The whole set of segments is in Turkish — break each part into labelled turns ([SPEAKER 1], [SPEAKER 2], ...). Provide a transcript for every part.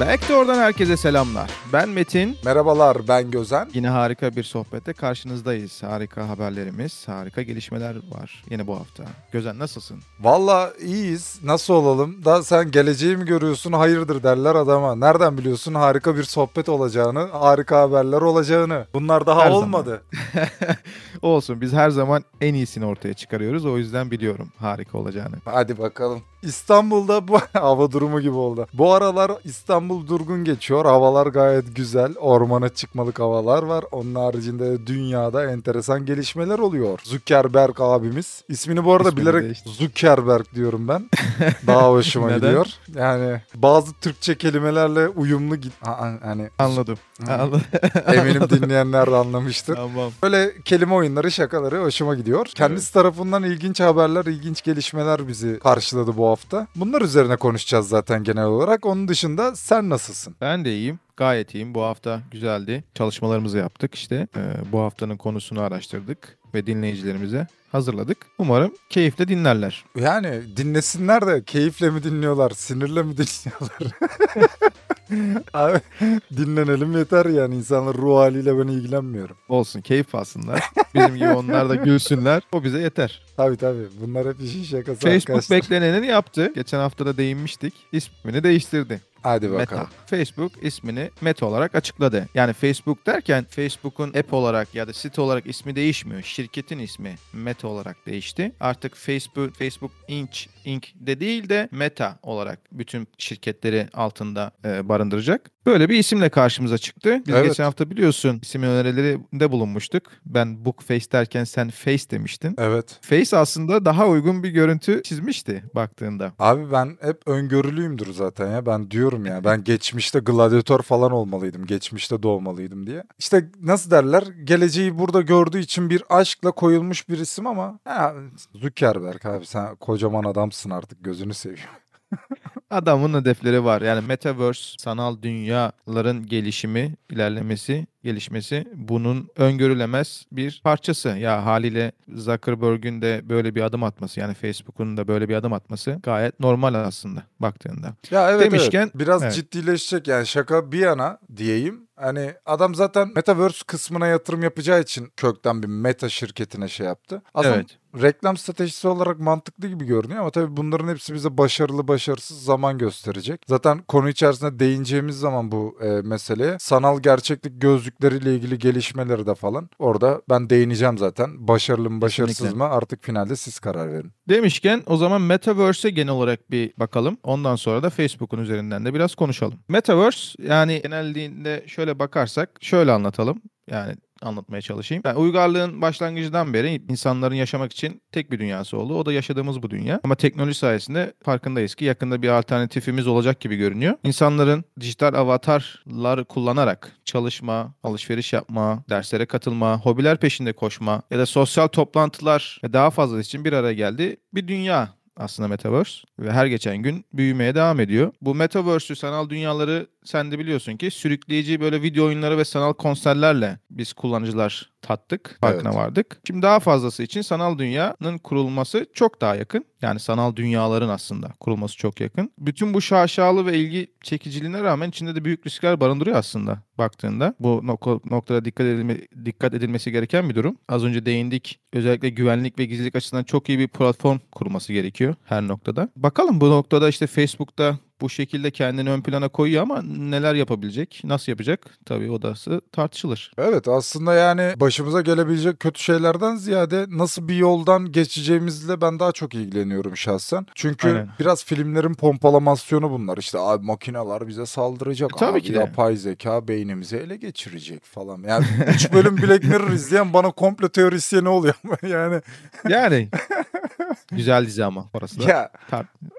[SPEAKER 1] Backdoor'dan herkese selamlar. Ben Metin.
[SPEAKER 2] Merhabalar ben Gözen.
[SPEAKER 1] Yine harika bir sohbette karşınızdayız. Harika haberlerimiz, harika gelişmeler var yine bu hafta. Gözen nasılsın?
[SPEAKER 2] Valla iyiyiz. Nasıl olalım? Da sen geleceği mi görüyorsun? Hayırdır derler adama. Nereden biliyorsun harika bir sohbet olacağını, harika haberler olacağını? Bunlar daha
[SPEAKER 1] Her
[SPEAKER 2] olmadı.
[SPEAKER 1] Olsun biz her zaman en iyisini ortaya çıkarıyoruz. O yüzden biliyorum harika olacağını.
[SPEAKER 2] Hadi bakalım. İstanbul'da bu hava durumu gibi oldu. Bu aralar İstanbul durgun geçiyor. Havalar gayet güzel. Ormana çıkmalık havalar var. Onun haricinde dünyada enteresan gelişmeler oluyor. Zuckerberg abimiz. İsmini bu arada
[SPEAKER 1] İsmini
[SPEAKER 2] bilerek
[SPEAKER 1] değiştir.
[SPEAKER 2] Zuckerberg diyorum ben. Daha hoşuma gidiyor. Yani bazı Türkçe kelimelerle uyumlu git. Ha, Hani
[SPEAKER 1] Anladım. Anladım.
[SPEAKER 2] eminim dinleyenler de anlamıştır.
[SPEAKER 1] tamam.
[SPEAKER 2] Böyle kelime oyunları, şakaları hoşuma gidiyor. Kendisi tarafından ilginç haberler, ilginç gelişmeler bizi karşıladı bu hafta. Bunlar üzerine konuşacağız zaten genel olarak. Onun dışında sen nasılsın?
[SPEAKER 1] Ben de iyiyim. Gayet iyiyim. Bu hafta güzeldi. Çalışmalarımızı yaptık işte. Ee, bu haftanın konusunu araştırdık ve dinleyicilerimize hazırladık. Umarım keyifle dinlerler.
[SPEAKER 2] Yani dinlesinler de keyifle mi dinliyorlar, sinirle mi dinliyorlar? Abi dinlenelim yeter yani insanlar ruh haliyle ben ilgilenmiyorum.
[SPEAKER 1] Olsun keyif alsınlar. Bizim gibi onlar da gülsünler. O bize yeter.
[SPEAKER 2] Tabii tabii bunlar hep işin şakası
[SPEAKER 1] Facebook
[SPEAKER 2] arkadaşlar.
[SPEAKER 1] bekleneni yaptı. Geçen hafta da değinmiştik. İsmini değiştirdi.
[SPEAKER 2] Hadi
[SPEAKER 1] Meta.
[SPEAKER 2] bakalım.
[SPEAKER 1] Facebook ismini Meta olarak açıkladı. Yani Facebook derken Facebook'un app olarak ya da site olarak ismi değişmiyor. Şirketin ismi Meta olarak değişti. Artık Facebook Facebook Inc. Inc. de değil de Meta olarak bütün şirketleri altında e, barındıracak. Böyle bir isimle karşımıza çıktı. Biz
[SPEAKER 2] Evet.
[SPEAKER 1] geçen hafta biliyorsun isim önerilerinde bulunmuştuk. Ben Book Face derken sen Face demiştin.
[SPEAKER 2] Evet.
[SPEAKER 1] Face aslında daha uygun bir görüntü çizmişti baktığında.
[SPEAKER 2] Abi ben hep öngörülüyümdür zaten ya. Ben diyorum ya. Ben geçmişte gladyatör falan olmalıydım. Geçmişte doğmalıydım diye. İşte nasıl derler? Geleceği burada gördüğü için bir aşkla koyulmuş bir isim ama Zuckerberg abi sen kocaman adamsın artık gözünü seveyim.
[SPEAKER 1] Adamın hedefleri var. Yani Metaverse, sanal dünyaların gelişimi, ilerlemesi, gelişmesi bunun öngörülemez bir parçası. Ya haliyle Zuckerberg'ün de böyle bir adım atması yani Facebook'un da böyle bir adım atması gayet normal aslında baktığında.
[SPEAKER 2] Ya evet,
[SPEAKER 1] Demişken-
[SPEAKER 2] evet. biraz
[SPEAKER 1] evet.
[SPEAKER 2] ciddileşecek yani şaka bir yana diyeyim. Hani adam zaten Metaverse kısmına yatırım yapacağı için kökten bir meta şirketine şey yaptı. Aslında
[SPEAKER 1] Evet.
[SPEAKER 2] reklam stratejisi olarak mantıklı gibi görünüyor ama tabii bunların hepsi bize başarılı başarısız zaman gösterecek. Zaten konu içerisinde değineceğimiz zaman bu e, meseleye sanal gerçeklik gözlükleriyle ilgili gelişmeleri de falan orada ben değineceğim zaten. Başarılı mı başarısız
[SPEAKER 1] Kesinlikle.
[SPEAKER 2] mı artık finalde siz karar verin.
[SPEAKER 1] Demişken o zaman Metaverse'e genel olarak bir bakalım. Ondan sonra da Facebook'un üzerinden de biraz konuşalım. Metaverse yani genelliğinde şöyle bakarsak şöyle anlatalım. Yani anlatmaya çalışayım. Yani uygarlığın başlangıcından beri insanların yaşamak için tek bir dünyası oldu. O da yaşadığımız bu dünya. Ama teknoloji sayesinde farkındayız ki yakında bir alternatifimiz olacak gibi görünüyor. İnsanların dijital avatarlar kullanarak çalışma, alışveriş yapma, derslere katılma, hobiler peşinde koşma ya da sosyal toplantılar ve daha fazlası için bir araya geldi. Bir dünya aslında Metaverse ve her geçen gün büyümeye devam ediyor. Bu Metaverse'ü sanal dünyaları sen de biliyorsun ki sürükleyici böyle video oyunları ve sanal konserlerle biz kullanıcılar tattık, farkına
[SPEAKER 2] Evet.
[SPEAKER 1] vardık. Şimdi daha fazlası için sanal dünyanın kurulması çok daha yakın. Yani sanal dünyaların aslında kurulması çok yakın. Bütün bu şaşalı ve ilgi çekiciliğine rağmen içinde de büyük riskler barındırıyor aslında baktığında. Bu nok- noktada dikkat, edilme, dikkat edilmesi gereken bir durum. Az önce değindik. Özellikle güvenlik ve gizlilik açısından çok iyi bir platform kurması gerekiyor her noktada. Bakalım bu noktada işte Facebook'ta bu şekilde kendini ön plana koyuyor ama neler yapabilecek, nasıl yapacak? Tabii odası tartışılır.
[SPEAKER 2] Evet aslında yani başımıza gelebilecek kötü şeylerden ziyade nasıl bir yoldan geçeceğimizle ben daha çok ilgileniyorum şahsen. Çünkü
[SPEAKER 1] Aynen.
[SPEAKER 2] biraz filmlerin pompalamasyonu bunlar. İşte abi makineler bize saldıracak.
[SPEAKER 1] E, tabii
[SPEAKER 2] abi
[SPEAKER 1] ki de.
[SPEAKER 2] yapay zeka beynimizi ele geçirecek falan. Yani 3 bölüm Black Mirror izleyen bana komplo teorisyeni oluyor yani.
[SPEAKER 1] Yani güzel dizi ama orası da.
[SPEAKER 2] Ya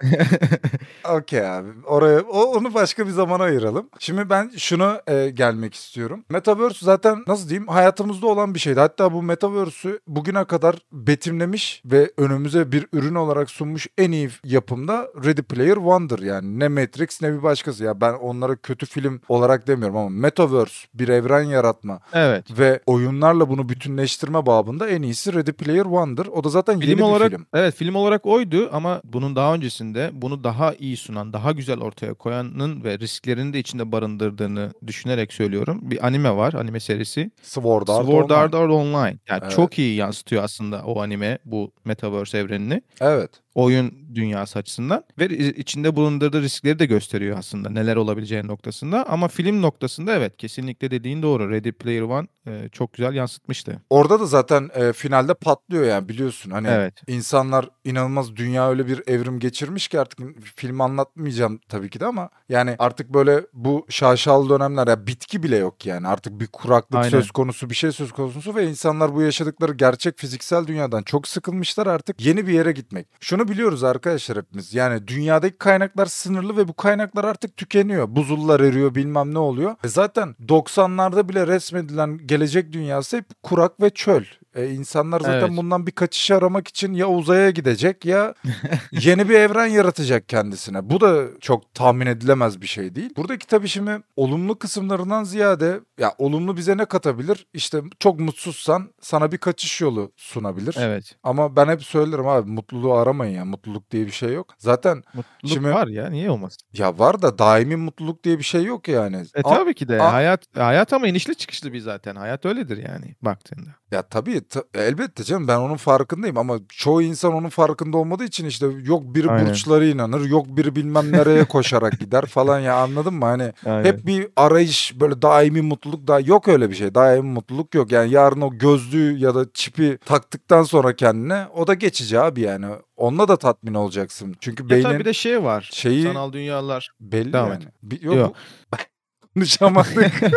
[SPEAKER 2] Okey abi. Oraya o, onu başka bir zamana ayıralım. Şimdi ben şunu e, gelmek istiyorum. Metaverse zaten nasıl diyeyim hayatımızda olan bir şeydi. Hatta bu Metaverse'ü bugüne kadar betimlemiş ve önümüze bir ürün olarak sunmuş en iyi yapımda Ready Player One'dır. Yani ne Matrix ne bir başkası. Ya ben onlara kötü film olarak demiyorum ama Metaverse bir evren yaratma
[SPEAKER 1] Evet.
[SPEAKER 2] ve oyunlarla bunu bütünleştirme babında en iyisi Ready Player One'dır. O da zaten
[SPEAKER 1] Film
[SPEAKER 2] yeni
[SPEAKER 1] olarak
[SPEAKER 2] bir film.
[SPEAKER 1] evet film olarak oydu ama bunun daha öncesinde bunu daha iyi sunan, daha güzel ortaya koyanın ve risklerini de içinde barındırdığını düşünerek söylüyorum. Bir anime var, anime serisi.
[SPEAKER 2] Sword Art
[SPEAKER 1] Sword
[SPEAKER 2] Online.
[SPEAKER 1] Art Online. Yani
[SPEAKER 2] Evet.
[SPEAKER 1] çok iyi yansıtıyor aslında o anime bu Metaverse evrenini.
[SPEAKER 2] Evet.
[SPEAKER 1] Oyun dünyası açısından ve içinde bulundurduğu riskleri de gösteriyor aslında neler olabileceği noktasında. Ama film noktasında evet kesinlikle dediğin doğru. Ready Player One e, çok güzel yansıtmıştı.
[SPEAKER 2] Orada da zaten e, finalde patlıyor yani biliyorsun. Hani
[SPEAKER 1] Evet.
[SPEAKER 2] insanlar inanılmaz dünya öyle bir evrim geçirmiş ki artık film anlatmayacağım tabii ki de ama yani artık böyle bu şaşalı dönemler ya bitki bile yok yani. Artık bir kuraklık
[SPEAKER 1] Aynen.
[SPEAKER 2] söz konusu, bir şey söz konusu ve insanlar bu yaşadıkları gerçek fiziksel dünyadan çok sıkılmışlar artık yeni bir yere gitmek. Şunu biliyoruz arkadaşlar hepimiz. Yani dünyadaki kaynaklar sınırlı ve bu kaynaklar artık tükeniyor. Buzullar eriyor, bilmem ne oluyor. E zaten 90'larda bile resmedilen gelecek dünyası hep kurak ve çöl. E insanlar zaten
[SPEAKER 1] Evet.
[SPEAKER 2] bundan bir kaçış aramak için ya uzaya gidecek ya yeni bir evren yaratacak kendisine. Bu da çok tahmin edilemez bir şey değil. Buradaki tabii şimdi olumlu kısımlarından ziyade ya olumlu bize ne katabilir? İşte çok mutsuzsan sana bir kaçış yolu sunabilir.
[SPEAKER 1] Evet.
[SPEAKER 2] Ama ben hep söylerim abi mutluluğu aramayın ya. Mutluluk diye bir şey yok. Zaten
[SPEAKER 1] Mutluluk
[SPEAKER 2] Şimdi-
[SPEAKER 1] var ya niye olmasın?
[SPEAKER 2] ya var da daimi mutluluk diye bir şey yok yani.
[SPEAKER 1] E tabii ki de
[SPEAKER 2] a-
[SPEAKER 1] hayat hayat ama inişli çıkışlı bir zaten. Hayat öyledir yani baktığında.
[SPEAKER 2] Ya tabii ta- elbette canım ben onun farkındayım ama çoğu insan onun farkında olmadığı için işte yok biri
[SPEAKER 1] Aynen.
[SPEAKER 2] burçlara inanır yok biri bilmem nereye koşarak gider falan ya anladın mı? Hani hep bir arayış böyle daimi mutluluk da yok öyle bir şey daimi mutluluk yok yani yarın o gözlüğü ya da çipi taktıktan sonra kendine o da geçici abi yani onunla da tatmin olacaksın çünkü
[SPEAKER 1] Ya
[SPEAKER 2] beynin
[SPEAKER 1] tabii bir de şey var.
[SPEAKER 2] şeyi
[SPEAKER 1] Sanal dünyalar.
[SPEAKER 2] belli
[SPEAKER 1] Devam
[SPEAKER 2] yani.
[SPEAKER 1] et.
[SPEAKER 2] Bir- yok,
[SPEAKER 1] Yok.
[SPEAKER 2] bu- konuşamadık.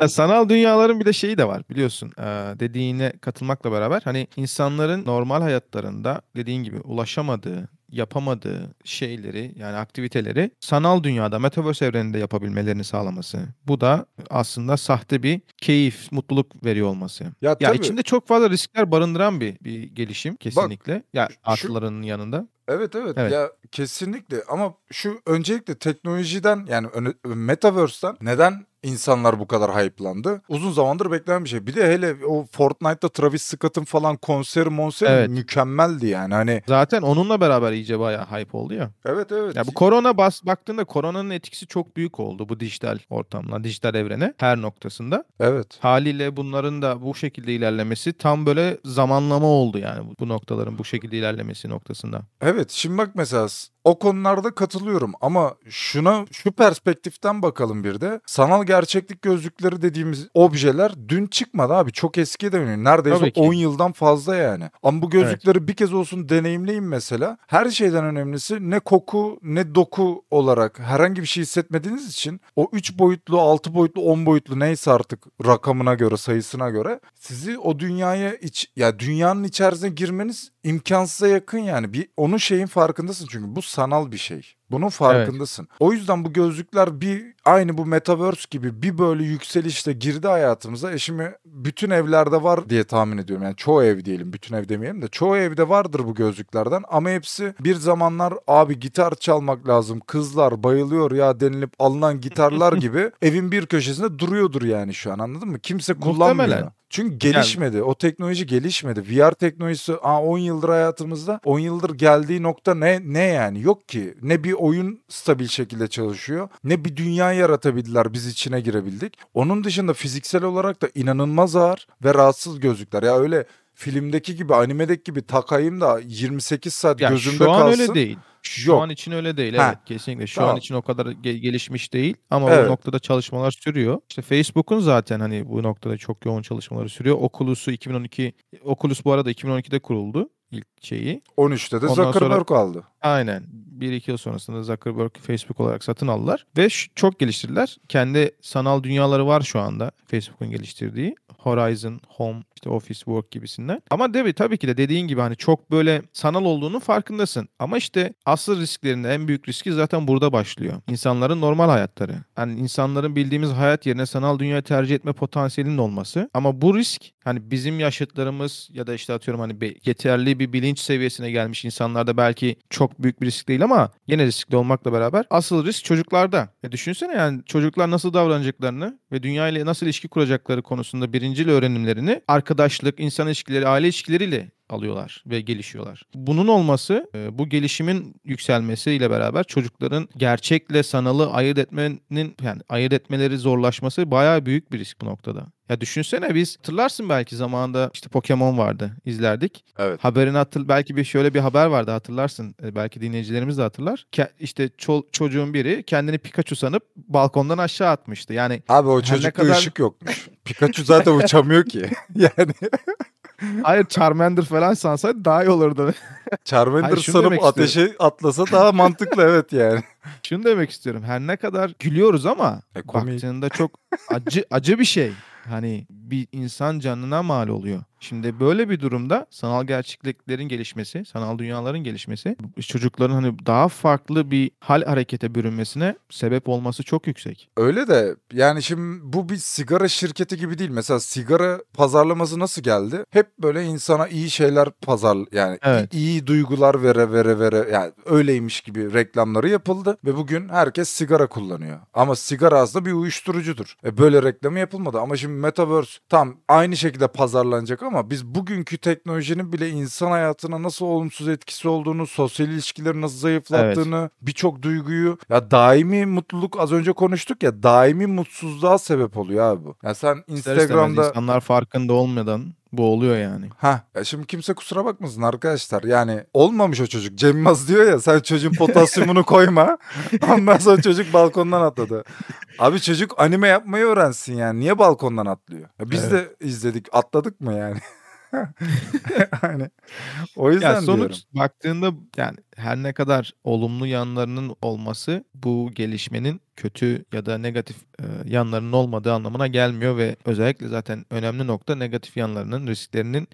[SPEAKER 1] Ya sanal dünyaların bir de şeyi de var biliyorsun. Ee, dediğine katılmakla beraber hani insanların normal hayatlarında dediğin gibi ulaşamadığı, yapamadığı şeyleri yani aktiviteleri sanal dünyada metaverse evreninde yapabilmelerini sağlaması. Bu da aslında sahte bir keyif, mutluluk veriyor olması.
[SPEAKER 2] ya
[SPEAKER 1] Ya
[SPEAKER 2] tabii.
[SPEAKER 1] içinde çok fazla riskler barındıran bir bir gelişim kesinlikle. ya
[SPEAKER 2] şu-
[SPEAKER 1] artılarının yanında.
[SPEAKER 2] Evet, evet
[SPEAKER 1] Evet.
[SPEAKER 2] ya kesinlikle ama şu öncelikle teknolojiden yani Metaverse'den neden insanlar bu kadar hype'landı? Uzun zamandır beklenen bir şey. Bir de hele o Fortnite'da Travis Scott'ın falan konseri monseri
[SPEAKER 1] Evet.
[SPEAKER 2] mükemmeldi yani. Hani
[SPEAKER 1] Zaten onunla beraber iyice bayağı hype oldu ya.
[SPEAKER 2] evet evet.
[SPEAKER 1] Ya bu korona bas baktığında koronanın etkisi çok büyük oldu bu dijital ortamla, dijital evrene her noktasında.
[SPEAKER 2] evet.
[SPEAKER 1] Haliyle bunların da bu şekilde ilerlemesi tam böyle zamanlama oldu yani bu, noktaların bu şekilde ilerlemesi noktasında.
[SPEAKER 2] Evet şimdi bak mesela o konularda katılıyorum ama şuna şu perspektiften bakalım bir de. Sanal gerçeklik gözlükleri dediğimiz objeler dün çıkmadı abi. Çok eskiye dayanıyor. Neredeyse
[SPEAKER 1] Tabii ki.
[SPEAKER 2] 10 yıldan fazla yani. Ama bu gözlükleri bir kez olsun deneyimleyin mesela. Her şeyden önemlisi ne koku ne doku olarak herhangi bir şey hissetmediğiniz için o 3 boyutlu, 6 boyutlu, 10 boyutlu neyse artık rakamına göre, sayısına göre sizi o dünyaya iç ya dünyanın içerisine girmeniz imkansıza yakın yani. Bir onun şeyin farkındasın çünkü bu sanal bir şey. Bunun farkındasın. O yüzden bu gözlükler bir aynı bu metaverse gibi bir böyle yükselişte girdi hayatımıza. E şimdi bütün evlerde var diye tahmin ediyorum. Yani çoğu ev diyelim. Bütün ev demeyelim de çoğu evde vardır bu gözlüklerden ama hepsi bir zamanlar abi gitar çalmak lazım. Kızlar bayılıyor ya denilip alınan gitarlar gibi evin bir köşesinde duruyordur yani şu an anladın mı? Kimse kullanmıyor.
[SPEAKER 1] Muhtemelen.
[SPEAKER 2] Çünkü gelişmedi. O teknoloji gelişmedi. VR teknolojisi aa, 10 yıldır hayatımızda. 10 yıldır geldiği nokta ne ne yani? Yok ki. Ne bir oyun stabil şekilde çalışıyor. Ne bir dünya yaratabildiler. Biz içine girebildik. Onun dışında fiziksel olarak da inanılmaz ağır ve rahatsız gözlükler. Ya öyle filmdeki gibi animedeki gibi takayım da 28 saat
[SPEAKER 1] Ya
[SPEAKER 2] gözümde
[SPEAKER 1] şu an
[SPEAKER 2] kalsın.
[SPEAKER 1] öyle değil. Şu
[SPEAKER 2] Yok.
[SPEAKER 1] an için öyle değil.
[SPEAKER 2] Ha,
[SPEAKER 1] Evet kesinlikle. Şu
[SPEAKER 2] tamam.
[SPEAKER 1] an için o kadar ge- gelişmiş değil ama
[SPEAKER 2] Evet.
[SPEAKER 1] bu noktada çalışmalar sürüyor. İşte Facebook'un zaten hani bu noktada çok yoğun çalışmaları sürüyor. Oculus'u 2012 Oculus bu arada 2012'de kuruldu ilk şeyi.
[SPEAKER 2] 13'te de
[SPEAKER 1] Ondan sonra-
[SPEAKER 2] Zuckerberg aldı.
[SPEAKER 1] Aynen. 1-2 yıl sonrasında Zuckerberg Facebook olarak satın aldılar. Ve çok geliştirdiler. Kendi sanal dünyaları var şu anda Facebook'un geliştirdiği. Horizon, Home, işte Office Work gibisinden. Ama tabii, tabii ki de dediğin gibi hani çok böyle sanal olduğunu farkındasın. Ama işte asıl risklerinde en büyük riski zaten burada başlıyor. İnsanların normal hayatları. Yani insanların bildiğimiz hayat yerine sanal dünyayı tercih etme potansiyelinin olması. Ama bu risk hani bizim yaşıtlarımız ya da işte atıyorum hani yeterli bir bilinç seviyesine gelmiş insanlarda belki çok büyük bir risk değil ama yine riskli olmakla beraber asıl risk çocuklarda. E düşünsene yani çocuklar nasıl davranacaklarını ve dünya ile nasıl ilişki kuracakları konusunda birincil öğrenimlerini arkadaşlık, insan ilişkileri, aile ilişkileriyle alıyorlar ve gelişiyorlar. Bunun olması e, bu gelişimin yükselmesiyle beraber çocukların gerçekle sanalı ayırt etmenin yani ayırt etmeleri zorlaşması bayağı büyük bir risk bu noktada. Ya düşünsene biz hatırlarsın belki zamanında işte Pokemon vardı izlerdik.
[SPEAKER 2] Evet.
[SPEAKER 1] Haberini hatır belki bir şöyle bir haber vardı hatırlarsın. E, belki dinleyicilerimiz de hatırlar. Ke- işte ço- çocuğun biri kendini Pikachu sanıp balkondan aşağı atmıştı. Yani
[SPEAKER 2] Abi o çocukta
[SPEAKER 1] kadar-
[SPEAKER 2] ışık yokmuş. Pikachu zaten uçamıyor ki. yani
[SPEAKER 1] hayır Charmander falan sansaydı daha iyi olurdu.
[SPEAKER 2] Charmander
[SPEAKER 1] Hayır, demek
[SPEAKER 2] ateşe atlasa daha mantıklı evet yani.
[SPEAKER 1] Şunu demek istiyorum. Her ne kadar gülüyoruz ama
[SPEAKER 2] E, komik.
[SPEAKER 1] baktığında çok acı acı bir şey. Hani bir insan canına mal oluyor. Şimdi böyle bir durumda sanal gerçekliklerin gelişmesi, sanal dünyaların gelişmesi çocukların hani daha farklı bir hal harekete bürünmesine sebep olması çok yüksek.
[SPEAKER 2] Öyle de yani şimdi bu bir sigara şirketi gibi değil. Mesela sigara pazarlaması nasıl geldi? Hep böyle insana iyi şeyler pazar yani
[SPEAKER 1] Evet.
[SPEAKER 2] iyi duygular vere vere vere yani öyleymiş gibi reklamları yapıldı ve bugün herkes sigara kullanıyor. Ama sigara aslında bir uyuşturucudur. E böyle reklamı yapılmadı ama şimdi Metaverse tam aynı şekilde pazarlanacak ama biz bugünkü teknolojinin bile insan hayatına nasıl olumsuz etkisi olduğunu, sosyal ilişkileri nasıl zayıflattığını, birçok duyguyu ya daimi mutluluk az önce konuştuk ya daimi mutsuzluğa sebep oluyor abi bu. Ya sen Instagram'da
[SPEAKER 1] insanlar farkında olmadan bu oluyor yani.
[SPEAKER 2] Ha, ya şimdi kimse kusura bakmasın arkadaşlar. Yani olmamış o çocuk. Cem Yılmaz diyor ya sen çocuğun potasyumunu koyma. Ondan sonra çocuk balkondan atladı. Abi çocuk anime yapmayı öğrensin yani. Niye balkondan atlıyor? Ya biz de izledik. Atladık mı yani? yani o yüzden
[SPEAKER 1] Ya sonuç
[SPEAKER 2] diyorum.
[SPEAKER 1] baktığında yani her ne kadar olumlu yanlarının olması bu gelişmenin kötü ya da negatif e, yanlarının olmadığı anlamına gelmiyor ve özellikle zaten önemli nokta negatif yanlarının risklerinin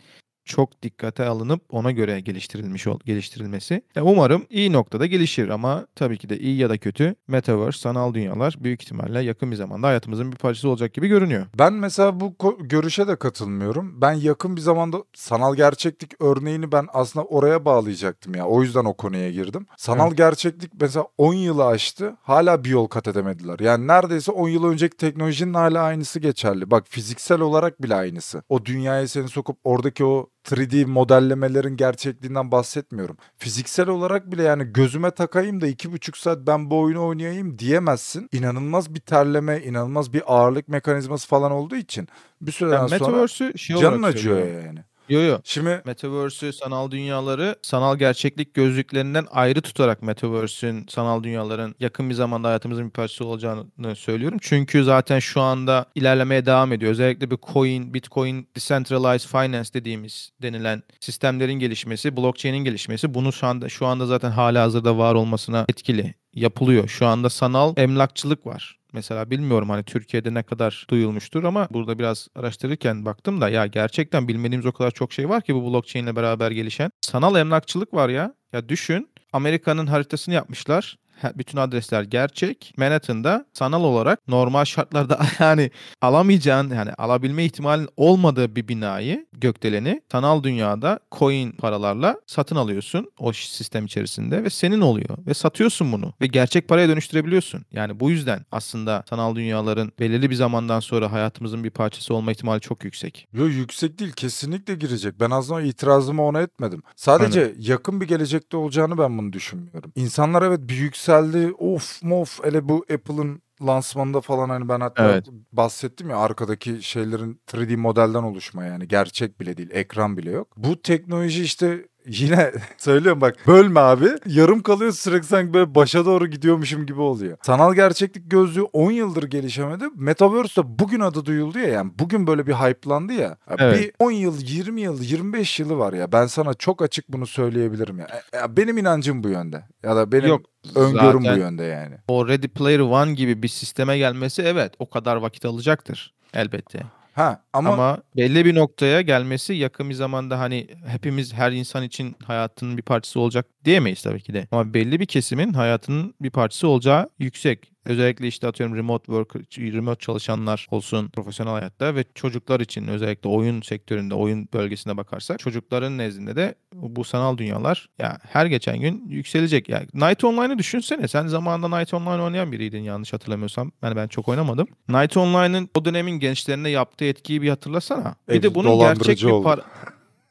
[SPEAKER 1] çok dikkate alınıp ona göre geliştirilmiş ol, geliştirilmesi. E, umarım iyi noktada gelişir ama tabii ki de iyi ya da kötü metaverse, sanal dünyalar büyük ihtimalle yakın bir zamanda hayatımızın bir parçası olacak gibi görünüyor.
[SPEAKER 2] Ben mesela bu görüşe de katılmıyorum. Ben yakın bir zamanda sanal gerçeklik örneğini ben aslında oraya bağlayacaktım ya. O yüzden o konuya girdim. Sanal gerçeklik mesela 10 yılı aştı. Hala bir yol kat edemediler. Yani neredeyse 10 yıl önceki teknolojinin hala aynısı geçerli. Bak fiziksel olarak bile aynısı. O dünyaya seni sokup oradaki o 3D modellemelerin gerçekliğinden bahsetmiyorum. Fiziksel olarak bile yani gözüme takayım da iki buçuk saat ben bu oyunu oynayayım diyemezsin. İnanılmaz bir terleme, inanılmaz bir ağırlık mekanizması falan olduğu için bir süreden sonra
[SPEAKER 1] metaverse'ü şey
[SPEAKER 2] canın
[SPEAKER 1] olarak
[SPEAKER 2] acıyor yani.
[SPEAKER 1] Yo yo.
[SPEAKER 2] Şimdi
[SPEAKER 1] Metaverse'ü, sanal dünyaları sanal gerçeklik gözlüklerinden ayrı tutarak Metaverse'ün, sanal dünyaların yakın bir zamanda hayatımızın bir parçası olacağını söylüyorum. Çünkü zaten şu anda ilerlemeye devam ediyor. Özellikle bir coin, bitcoin, decentralized finance dediğimiz denilen sistemlerin gelişmesi, blockchain'in gelişmesi bunu şu anda şu anda zaten hala hazırda var olmasına etkili yapılıyor. Şu anda sanal emlakçılık var. Mesela bilmiyorum hani Türkiye'de ne kadar duyulmuştur ama burada biraz araştırırken baktım da ya gerçekten bilmediğimiz o kadar çok şey var ki bu blockchain ile beraber gelişen. Sanal emlakçılık var ya. Ya düşün Amerika'nın haritasını yapmışlar. Bütün adresler gerçek. Manhattan'da sanal olarak normal şartlarda yani alamayacağın yani alabilme ihtimalin olmadığı bir binayı gökdeleni sanal dünyada coin paralarla satın alıyorsun o sistem içerisinde ve senin oluyor ve satıyorsun bunu ve gerçek paraya dönüştürebiliyorsun. Yani bu yüzden aslında sanal dünyaların belirli bir zamandan sonra hayatımızın bir parçası olma ihtimali çok yüksek.
[SPEAKER 2] Yo yüksek değil kesinlikle girecek. Ben aslında itirazımı ona etmedim. Sadece yakın bir gelecekte olacağını ben bunu düşünmüyorum. İnsanlar evet bir yükseldi. Of mof hele bu Apple'ın lansmanında falan hani ben hatta
[SPEAKER 1] Evet.
[SPEAKER 2] bahsettim ya arkadaki şeylerin 3D modelden oluşma yani gerçek bile değil ekran bile yok. Bu teknoloji işte yine söylüyorum bak bölme abi yarım kalıyor sürekli sanki böyle başa doğru gidiyormuşum gibi oluyor. Sanal gerçeklik gözlüğü 10 yıldır gelişemedi. Metaverse de bugün adı duyuldu ya yani bugün böyle bir hype'landı ya.
[SPEAKER 1] Evet.
[SPEAKER 2] Bir 10 yıl 20 yıl 25 yılı var ya ben sana çok açık bunu söyleyebilirim ya. ya benim inancım bu yönde ya da benim
[SPEAKER 1] Yok,
[SPEAKER 2] öngörüm bu yönde yani.
[SPEAKER 1] O Ready Player One gibi bir sisteme gelmesi evet o kadar vakit alacaktır elbette.
[SPEAKER 2] Ha ama,
[SPEAKER 1] Ama, belli bir noktaya gelmesi yakın bir zamanda hani hepimiz her insan için hayatının bir parçası olacak diyemeyiz tabii ki de. Ama belli bir kesimin hayatının bir parçası olacağı yüksek. Özellikle işte atıyorum remote work, remote çalışanlar olsun profesyonel hayatta ve çocuklar için özellikle oyun sektöründe, oyun bölgesine bakarsak çocukların nezdinde de bu sanal dünyalar ya her geçen gün yükselecek. Yani Night Online'ı düşünsene. Sen zamanında Night Online oynayan biriydin yanlış hatırlamıyorsam. Yani ben çok oynamadım. Night Online'ın o dönemin gençlerine yaptığı etkiyi bir hatırlasana. Bir
[SPEAKER 2] Evet,
[SPEAKER 1] de bunun gerçek bir para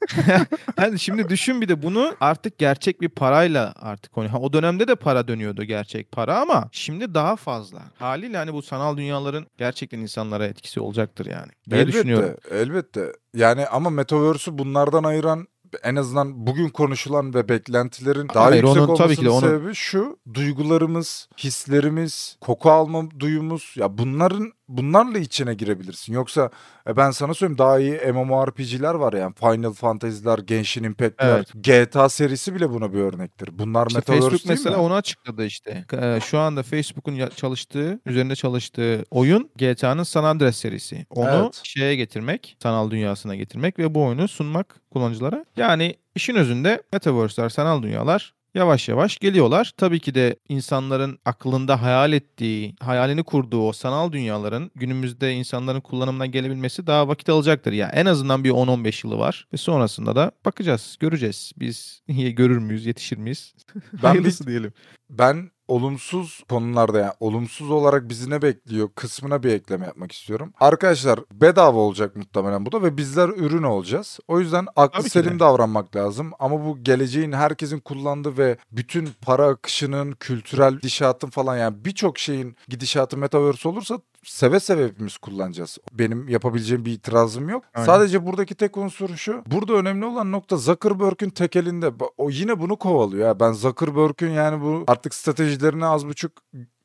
[SPEAKER 1] hani şimdi düşün bir de bunu artık gerçek bir parayla artık oynuyor. O dönemde de para dönüyordu gerçek para ama şimdi daha fazla. Haliyle hani bu sanal dünyaların gerçekten insanlara etkisi olacaktır yani. Diye
[SPEAKER 2] elbette,
[SPEAKER 1] düşünüyorum.
[SPEAKER 2] elbette. Yani ama Metaverse'ü bunlardan ayıran en azından bugün konuşulan ve beklentilerin daha
[SPEAKER 1] Hayır,
[SPEAKER 2] yüksek
[SPEAKER 1] onun-
[SPEAKER 2] olmasının
[SPEAKER 1] tabii ki de onun-
[SPEAKER 2] sebebi şu. Duygularımız, hislerimiz, koku alma duyumuz ya bunların bunlarla içine girebilirsin. Yoksa e, ben sana söyleyeyim daha iyi MMORPG'ler var yani. Final Fantasy'ler, Genshin Impact'ler, GTA serisi bile buna bir örnektir. Bunlar
[SPEAKER 1] İşte
[SPEAKER 2] Metaverse
[SPEAKER 1] Facebook
[SPEAKER 2] değil
[SPEAKER 1] mesela
[SPEAKER 2] mi?
[SPEAKER 1] onu açıkladı işte. Ee, şu anda Facebook'un çalıştığı, üzerinde çalıştığı oyun GTA'nın San Andreas serisi. Onu
[SPEAKER 2] Evet.
[SPEAKER 1] şeye getirmek, sanal dünyasına getirmek ve bu oyunu sunmak kullanıcılara. Yani işin özünde Metaverse'ler, sanal dünyalar yavaş yavaş geliyorlar. Tabii ki de insanların aklında hayal ettiği, hayalini kurduğu o sanal dünyaların günümüzde insanların kullanımına gelebilmesi daha vakit alacaktır. Ya en azından bir 10-15 yılı var ve sonrasında da bakacağız, göreceğiz. Biz görür müyüz, yetişir miyiz?
[SPEAKER 2] Ben bir-
[SPEAKER 1] Hayırlısı diyelim.
[SPEAKER 2] Ben olumsuz konularda yani olumsuz olarak bizi ne bekliyor kısmına bir ekleme yapmak istiyorum. Arkadaşlar bedava olacak muhtemelen bu da ve bizler ürün olacağız. O yüzden aklı
[SPEAKER 1] Tabii ki de.
[SPEAKER 2] selim davranmak lazım. Ama bu geleceğin herkesin kullandığı ve bütün para akışının, kültürel gidişatın falan yani birçok şeyin gidişatı metaverse olursa seve seve hepimiz kullanacağız. Benim yapabileceğim bir itirazım yok.
[SPEAKER 1] Aynen.
[SPEAKER 2] Sadece buradaki tek unsur şu. Burada önemli olan nokta Zuckerberg'ün tek elinde. O yine bunu kovalıyor. Ya. Ben Zuckerberg'ün yani bu artık stratejilerini az buçuk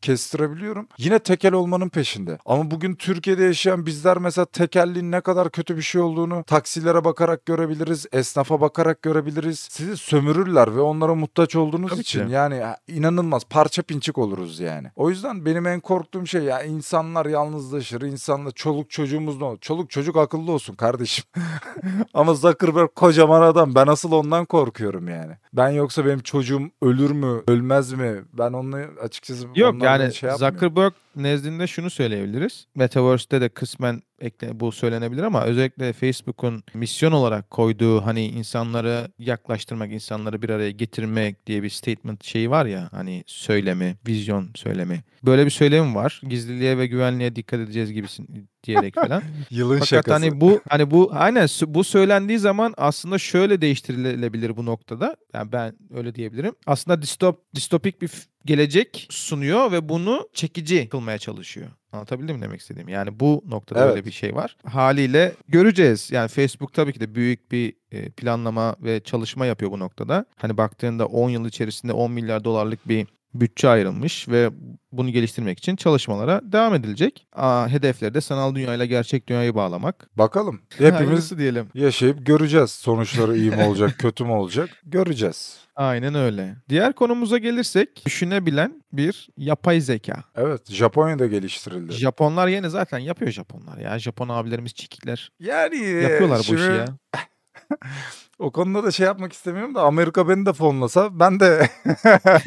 [SPEAKER 2] kestirebiliyorum. Yine tekel olmanın peşinde. Ama bugün Türkiye'de yaşayan bizler mesela tekelliğin ne kadar kötü bir şey olduğunu taksilere bakarak görebiliriz, esnafa bakarak görebiliriz. Sizi sömürürler ve onlara muhtaç olduğunuz
[SPEAKER 1] Tabii ki
[SPEAKER 2] için
[SPEAKER 1] de.
[SPEAKER 2] yani inanılmaz parça pinçik oluruz yani. O yüzden benim en korktuğum şey ya insanlar yalnızlaşır, insanlar çoluk çocuğumuz ne olur? Çoluk çocuk akıllı olsun kardeşim. Ama Zuckerberg kocaman adam. Ben asıl ondan korkuyorum yani. Ben yoksa benim çocuğum ölür mü, ölmez mi? Ben onu açıkçası
[SPEAKER 1] Yok
[SPEAKER 2] onlardan
[SPEAKER 1] yani
[SPEAKER 2] şey.
[SPEAKER 1] Zuckerberg nezdinde şunu söyleyebiliriz. Metaverse'te de kısmen ekle, bu söylenebilir ama özellikle Facebook'un misyon olarak koyduğu hani insanları yaklaştırmak, insanları bir araya getirmek diye bir statement şeyi var ya hani söylemi, vizyon söylemi. Böyle bir söylemi var. Gizliliğe ve güvenliğe dikkat edeceğiz gibisin diyerek falan.
[SPEAKER 2] Yılın
[SPEAKER 1] Fakat
[SPEAKER 2] şakası.
[SPEAKER 1] hani bu hani bu aynen bu söylendiği zaman aslında şöyle değiştirilebilir bu noktada. Yani ben öyle diyebilirim. Aslında distop distopik bir gelecek sunuyor ve bunu çekici kılmaya çalışıyor. Anlatabildim mi demek istediğim? Yani bu noktada
[SPEAKER 2] Evet.
[SPEAKER 1] öyle bir şey var. Haliyle göreceğiz. Yani Facebook tabii ki de büyük bir e, planlama ve çalışma yapıyor bu noktada. Hani baktığında 10 yıl içerisinde 10 milyar dolarlık bir bütçe ayrılmış ve bunu geliştirmek için çalışmalara devam edilecek. Aa, hedefleri de sanal dünyayla gerçek dünyayı bağlamak.
[SPEAKER 2] Bakalım. Hepimiz
[SPEAKER 1] diyelim.
[SPEAKER 2] yaşayıp göreceğiz. Sonuçları iyi mi olacak, kötü mü olacak? Göreceğiz.
[SPEAKER 1] Aynen öyle. Diğer konumuza gelirsek düşünebilen bir yapay zeka.
[SPEAKER 2] Evet, Japonya'da geliştirildi.
[SPEAKER 1] Japonlar yine zaten yapıyor Japonlar ya. Japon abilerimiz çikikler.
[SPEAKER 2] Yani
[SPEAKER 1] Yapıyorlar bu
[SPEAKER 2] şimdi
[SPEAKER 1] işi ya.
[SPEAKER 2] O konuda da şey yapmak istemiyorum da Amerika beni de fonlasa ben de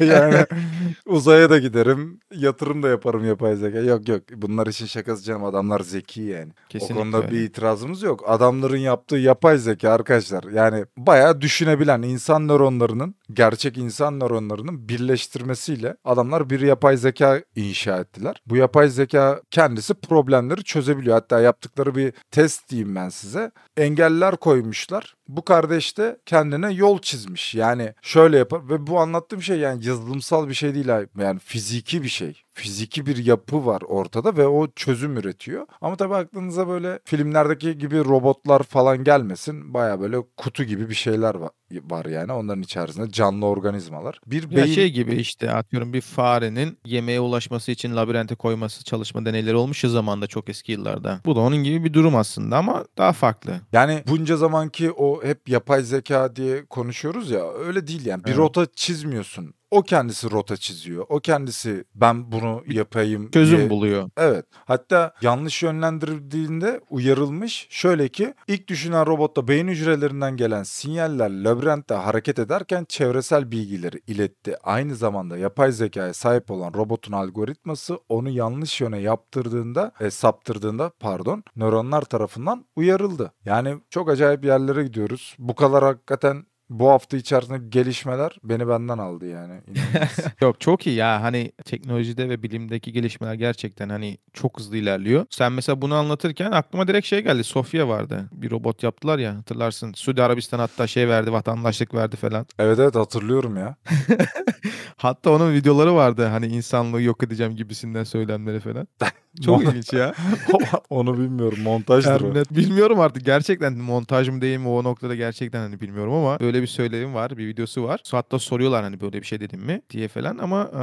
[SPEAKER 2] yani uzaya da giderim, yatırım da yaparım yapay zeka. Yok yok bunlar için şakası canım adamlar zeki yani.
[SPEAKER 1] Kesinlikle
[SPEAKER 2] o konuda bir itirazımız yok. Adamların yaptığı yapay zeka arkadaşlar yani bayağı düşünebilen insan nöronlarının gerçek insan nöronlarının birleştirmesiyle adamlar bir yapay zeka inşa ettiler. Bu yapay zeka kendisi problemleri çözebiliyor. Hatta yaptıkları bir test diyeyim ben size. Engeller koymuşlar. Bu kardeş de kendine yol çizmiş. Yani şöyle yapar ve bu anlattığım şey yani yazılımsal bir şey değil yani fiziki bir şey. Fiziki bir yapı var ortada ve o çözüm üretiyor. Ama tabii aklınıza böyle filmlerdeki gibi robotlar falan gelmesin. Baya böyle kutu gibi bir şeyler var, var yani onların içerisinde canlı organizmalar. Bir
[SPEAKER 1] Ya
[SPEAKER 2] beyin
[SPEAKER 1] şey gibi işte atıyorum bir farenin yemeğe ulaşması için labirente koyması çalışma deneyleri olmuş ya zamanda çok eski yıllarda. Bu da onun gibi bir durum aslında ama daha farklı.
[SPEAKER 2] Yani bunca zamanki o hep yapay zeka diye konuşuyoruz ya öyle değil yani. Bir
[SPEAKER 1] Evet.
[SPEAKER 2] rota çizmiyorsun. O kendisi rota çiziyor. O kendisi ben bunu yapayım
[SPEAKER 1] Çözüm
[SPEAKER 2] diye-
[SPEAKER 1] buluyor.
[SPEAKER 2] Evet. Hatta yanlış yönlendirildiğinde uyarılmış. Şöyle ki ilk düşünen robotta beyin hücrelerinden gelen sinyaller labirentte hareket ederken çevresel bilgileri iletti. Aynı zamanda yapay zekaya sahip olan robotun algoritması onu yanlış yöne yaptırdığında, e, saptırdığında pardon, nöronlar tarafından uyarıldı. Yani çok acayip yerlere gidiyoruz. Bu kadar hakikaten bu hafta içerisinde gelişmeler beni benden aldı yani.
[SPEAKER 1] Yok çok iyi ya hani teknolojide ve bilimdeki gelişmeler gerçekten hani çok hızlı ilerliyor. Sen mesela bunu anlatırken aklıma direkt şey geldi. Sofya vardı. Bir robot yaptılar ya hatırlarsın. Suudi Arabistan hatta şey verdi vatandaşlık verdi falan.
[SPEAKER 2] evet evet hatırlıyorum ya.
[SPEAKER 1] Hatta onun videoları vardı hani insanlığı yok edeceğim gibisinden söylemleri falan. Çok ilginç ya.
[SPEAKER 2] Onu bilmiyorum montajdır o.
[SPEAKER 1] Terminet bilmiyorum artık gerçekten montaj mı değil mi o noktada gerçekten hani bilmiyorum ama böyle bir söylevim var bir videosu var. Hatta soruyorlar hani böyle bir şey dedim mi diye falan ama e,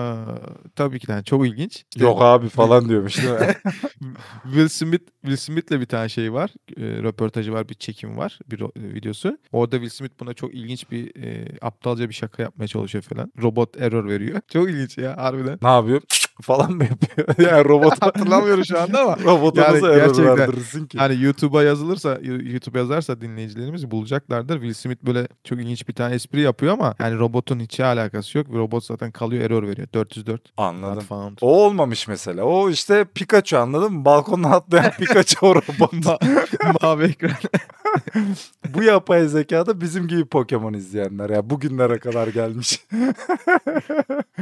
[SPEAKER 1] tabii ki de hani çok ilginç. İşte
[SPEAKER 2] Yok abi falan diyormuş değil mi?
[SPEAKER 1] Will Smith Will Smith'le bir tane şey var. E, röportajı var, bir çekim var, bir videosu. Orada Will Smith buna çok ilginç bir e, aptalca bir şaka yapmaya çalışıyor falan. Robot error veriyor. Çok ilginç ya harbiden.
[SPEAKER 2] ne yapıyor? Falan mı yapıyor? yani robot
[SPEAKER 1] Hatırlamıyorum şu anda ama
[SPEAKER 2] robota
[SPEAKER 1] Yani
[SPEAKER 2] nasıl error
[SPEAKER 1] gerçekten-
[SPEAKER 2] verdirirsin ki?
[SPEAKER 1] Hani YouTube'a yazılırsa, YouTube yazarsa dinleyicilerimiz bulacaklardır. Will Smith böyle çok ilginç bir tane espri yapıyor ama yani robotun hiç alakası yok. Robot zaten kalıyor error veriyor. 404 not
[SPEAKER 2] Anladım.
[SPEAKER 1] found.
[SPEAKER 2] O olmamış mesela. O işte Pikachu anladın mı? Balkondan atlayan Pikachu o robot.
[SPEAKER 1] Ma- mavi ekran.
[SPEAKER 2] Bu yapay zekada bizim gibi Pokemon izleyenler ya. Bugünlere kadar gelmiş.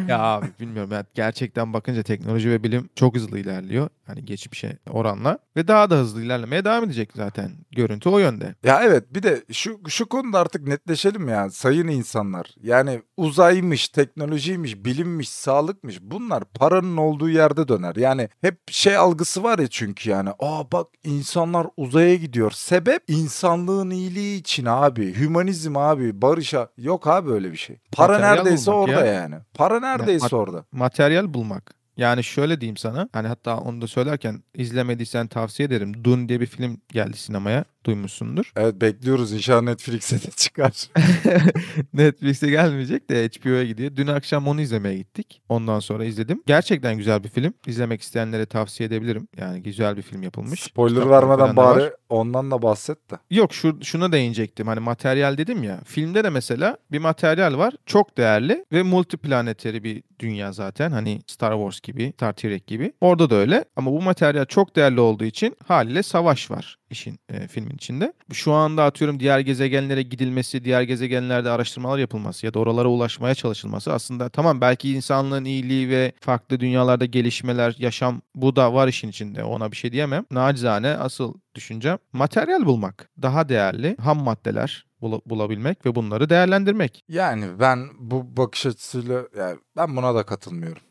[SPEAKER 1] ya abi bilmiyorum yani gerçekten bakınca teknoloji ve bilim çok hızlı ilerliyor. Hani geçmişe oranla ve daha da hızlı ilerlemeye devam edecek zaten. Görüntü o yönde.
[SPEAKER 2] ya evet bir de şu şu konuda artık netleşelim ya sayın insanlar. Yani uzaymış, teknolojiymiş, bilimmiş, sağlıkmış bunlar paranın olduğu yerde döner. Yani hep şey algısı var ya çünkü yani. Aa bak insanlar uzaya gidiyor. Sebep insanlığın iyiliği için abi. Hümanizm abi, barışa. Yok abi öyle bir şey. Para
[SPEAKER 1] Materyal
[SPEAKER 2] neredeyse orada
[SPEAKER 1] ya.
[SPEAKER 2] yani. Para neredeyse
[SPEAKER 1] mat-
[SPEAKER 2] orada.
[SPEAKER 1] Materyal bulmak. Yani şöyle diyeyim sana. Hani hatta onu da söylerken izlemediysen tavsiye ederim. Dune diye bir film geldi sinemaya. Duymuşsundur.
[SPEAKER 2] Evet bekliyoruz inşallah Netflix'e de çıkar.
[SPEAKER 1] Netflix'e gelmeyecek de HBO'ya gidiyor. Dün akşam onu izlemeye gittik. Ondan sonra izledim. Gerçekten güzel bir film. İzlemek isteyenlere tavsiye edebilirim. Yani güzel bir film yapılmış.
[SPEAKER 2] Spoiler
[SPEAKER 1] Kitapları
[SPEAKER 2] vermeden
[SPEAKER 1] da var.
[SPEAKER 2] bari ondan da bahset de.
[SPEAKER 1] Yok şu, şuna değinecektim. Hani materyal dedim ya. Filmde de mesela bir materyal var. Çok değerli ve multiplaneteri bir dünya zaten. Hani Star Wars gibi, Star Trek gibi. Orada da öyle. Ama bu materyal çok değerli olduğu için haliyle savaş var işin e, filmin içinde. Şu anda atıyorum diğer gezegenlere gidilmesi, diğer gezegenlerde araştırmalar yapılması ya da oralara ulaşmaya çalışılması aslında tamam belki insanlığın iyiliği ve farklı dünyalarda gelişmeler, yaşam bu da var işin içinde. Ona bir şey diyemem. Nacizane asıl düşüncem materyal bulmak. Daha değerli ham maddeler bula- bulabilmek ve bunları değerlendirmek.
[SPEAKER 2] Yani ben bu bakış açısıyla yani ben buna da katılmıyorum.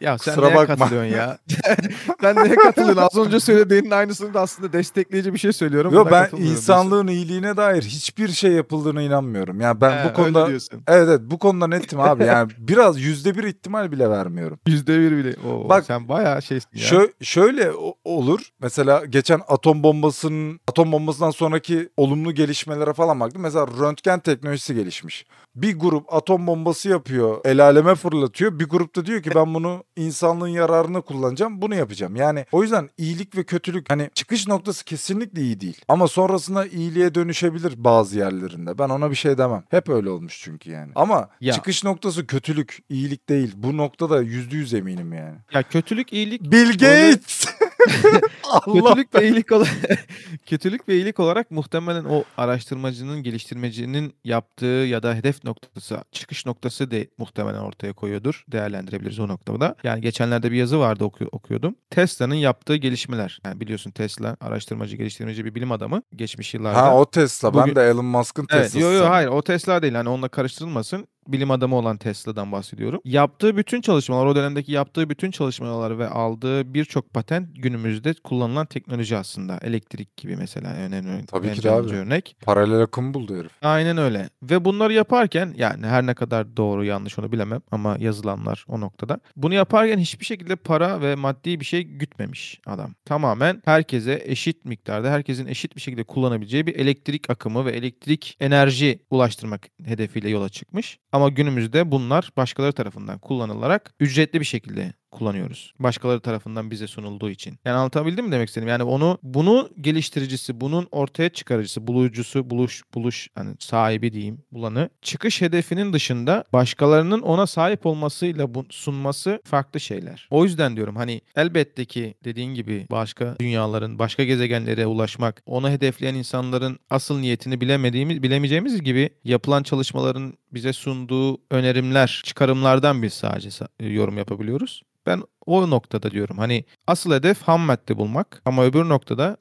[SPEAKER 1] Ya sen
[SPEAKER 2] Kusura
[SPEAKER 1] neye
[SPEAKER 2] bakma.
[SPEAKER 1] katılıyorsun ya? sen neye katılıyorsun? Az önce söylediğinin aynısını da aslında destekleyici bir şey söylüyorum.
[SPEAKER 2] Yo
[SPEAKER 1] buna
[SPEAKER 2] ben insanlığın iyiliğine dair hiçbir şey yapıldığına inanmıyorum. Yani ben
[SPEAKER 1] diyorsun.
[SPEAKER 2] bu
[SPEAKER 1] He,
[SPEAKER 2] konuda
[SPEAKER 1] diyorsun.
[SPEAKER 2] evet evet bu konuda netim abi. Yani biraz yüzde bir ihtimal bile vermiyorum.
[SPEAKER 1] Yüzde bir bile. Oo,
[SPEAKER 2] Bak,
[SPEAKER 1] sen bayağı şeysin ya.
[SPEAKER 2] Şö- şöyle olur. Mesela geçen atom bombasının atom bombasından sonraki olumlu gelişmelere falan baktım. Mesela röntgen teknolojisi gelişmiş. Bir grup atom bombası yapıyor, el aleme fırlatıyor. Bir grup da diyor ki ben bunu insanlığın yararına kullanacağım, bunu yapacağım. Yani o yüzden iyilik ve kötülük hani çıkış noktası kesinlikle iyi değil. Ama sonrasında iyiliğe dönüşebilir bazı yerlerinde. Ben ona bir şey demem. Hep öyle olmuş çünkü yani. Ama
[SPEAKER 1] Ya.
[SPEAKER 2] çıkış noktası kötülük, iyilik değil. Bu noktada yüzde yüz eminim yani.
[SPEAKER 1] Ya kötülük iyilik
[SPEAKER 2] Bill Gates. Allah.
[SPEAKER 1] kötülük ve iyilik olarak kötülük ve iyilik olarak muhtemelen o araştırmacının, geliştirmecinin yaptığı ya da hedef noktası, çıkış noktası de muhtemelen ortaya koyuyordur. Değerlendirebiliriz o noktada. Yani geçenlerde bir yazı vardı oku- okuyordum. Tesla'nın yaptığı gelişmeler. Yani biliyorsun Tesla araştırmacı, geliştirmeci bir bilim adamı geçmiş yıllarda.
[SPEAKER 2] Ha o Tesla.
[SPEAKER 1] Bugün-
[SPEAKER 2] Ben de Elon Musk'ın
[SPEAKER 1] Evet,
[SPEAKER 2] Tesla'sı.
[SPEAKER 1] yo yo
[SPEAKER 2] sandım.
[SPEAKER 1] hayır o Tesla değil hani onunla karıştırılmasın. Bilim adamı olan Tesla'dan bahsediyorum. Yaptığı bütün çalışmalar o dönemdeki yaptığı bütün çalışmalar ve aldığı birçok patent günümüzde kullanılan teknoloji aslında. Elektrik gibi mesela en önemli
[SPEAKER 2] Tabii
[SPEAKER 1] en
[SPEAKER 2] ki de abi.
[SPEAKER 1] örnek.
[SPEAKER 2] Paralel akım buldu herif.
[SPEAKER 1] Aynen öyle. Ve bunları yaparken yani her ne kadar doğru yanlış onu bilemem ama yazılanlar o noktada. Bunu yaparken hiçbir şekilde para ve maddi bir şey gütmemiş adam. Tamamen herkese eşit miktarda, herkesin eşit bir şekilde kullanabileceği bir elektrik akımı ve elektrik enerji ulaştırmak hedefiyle yola çıkmış. Ama günümüzde bunlar başkaları tarafından kullanılarak ücretli bir şekilde kullanıyoruz. Başkaları tarafından bize sunulduğu için. Yani anlatabildim mi demek istedim? Yani onu bunu geliştiricisi, bunun ortaya çıkarıcısı, bulucusu, buluş buluş hani sahibi diyeyim bulanı çıkış hedefinin dışında başkalarının ona sahip olmasıyla bu, sunması farklı şeyler. O yüzden diyorum hani elbette ki dediğin gibi başka dünyaların, başka gezegenlere ulaşmak, ona hedefleyen insanların asıl niyetini bilemediğimiz, bilemeyeceğimiz gibi yapılan çalışmaların bize sunduğu önerimler, çıkarımlardan biz sadece sa- yorum yapabiliyoruz. Ben o noktada diyorum hani asıl hedef ham madde bulmak ama öbür noktada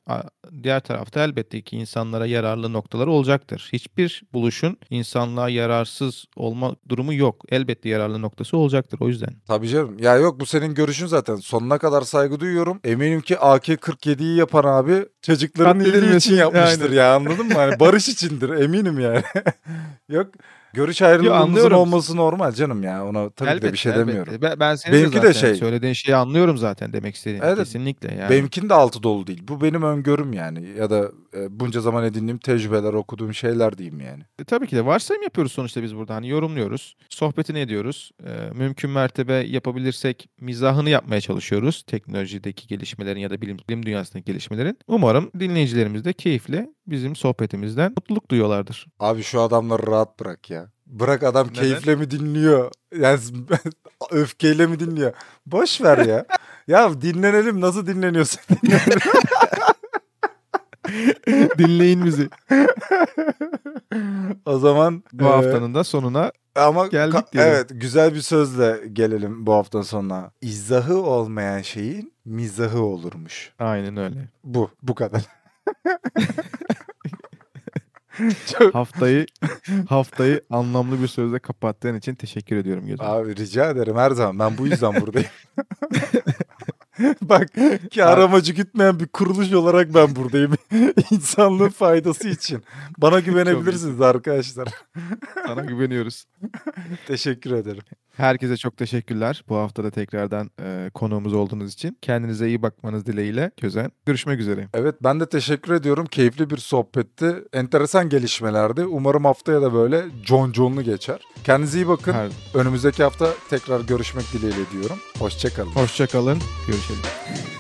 [SPEAKER 1] diğer tarafta elbette ki insanlara yararlı noktaları olacaktır. Hiçbir buluşun insanlığa yararsız olma durumu yok. Elbette yararlı noktası olacaktır o yüzden.
[SPEAKER 2] Tabii canım. Ya yok bu senin görüşün zaten. Sonuna kadar saygı duyuyorum. Eminim ki AK-47'yi yapan abi çocukların iyiliği için yapmıştır
[SPEAKER 1] Aynen.
[SPEAKER 2] ya anladın mı? Hani barış içindir eminim yani. yok görüş ayrılığımızın olması normal canım ya. Ona tabii ki de bir şey
[SPEAKER 1] elbette.
[SPEAKER 2] demiyorum.
[SPEAKER 1] Ben, ben senin
[SPEAKER 2] Benimki de şey-
[SPEAKER 1] söylediğin şeyi anlıyorum zaten demek istediğini.
[SPEAKER 2] Evet.
[SPEAKER 1] Kesinlikle yani.
[SPEAKER 2] Benimkinin de altı dolu değil. Bu benim öngörüm yani. Ya da e, bunca zaman edindiğim tecrübeler, okuduğum şeyler diyeyim yani.
[SPEAKER 1] E, tabii ki de varsayım yapıyoruz sonuçta biz burada. Hani yorumluyoruz. Sohbetini ediyoruz. E, mümkün mertebe yapabilirsek mizahını yapmaya çalışıyoruz. Teknolojideki gelişmelerin ya da bilim, bilim dünyasındaki gelişmelerin. Umarım dinleyicilerimiz de keyifle bizim sohbetimizden mutluluk duyuyorlardır.
[SPEAKER 2] Abi şu adamları rahat bırak ya. Bırak adam
[SPEAKER 1] Neden?
[SPEAKER 2] keyifle mi dinliyor? Yani öfkeyle mi dinliyor? Boş ver ya. ya dinlenelim nasıl dinleniyorsa dinlenelim.
[SPEAKER 1] Dinleyin bizi.
[SPEAKER 2] o zaman
[SPEAKER 1] Bu
[SPEAKER 2] e,
[SPEAKER 1] haftanın da sonuna
[SPEAKER 2] ama
[SPEAKER 1] geldik
[SPEAKER 2] ka-
[SPEAKER 1] diyelim.
[SPEAKER 2] evet güzel bir sözle gelelim bu hafta sonuna. İzahı olmayan şeyin mizahı olurmuş.
[SPEAKER 1] aynen öyle.
[SPEAKER 2] Bu bu kadar. Çok
[SPEAKER 1] Haftayı haftayı anlamlı bir sözle kapattığın için teşekkür ediyorum Gözüm.
[SPEAKER 2] Abi rica ederim her zaman. Ben bu yüzden buradayım. Bak kar amacı gütmeyen bir kuruluş olarak ben buradayım. İnsanlığın faydası için. Bana güvenebilirsiniz arkadaşlar.
[SPEAKER 1] Sana güveniyoruz.
[SPEAKER 2] Teşekkür ederim.
[SPEAKER 1] Herkese çok teşekkürler. Bu hafta da tekrardan e, konuğumuz olduğunuz için. Kendinize iyi bakmanız dileğiyle. Gözen. Görüşmek üzere.
[SPEAKER 2] Evet ben de teşekkür ediyorum. Keyifli bir sohbetti. Enteresan gelişmelerdi. Umarım haftaya da böyle John John'lu geçer. Kendinize iyi bakın.
[SPEAKER 1] Her...
[SPEAKER 2] Önümüzdeki hafta tekrar görüşmek dileğiyle diyorum. Hoşçakalın.
[SPEAKER 1] Hoşçakalın. Görüşelim.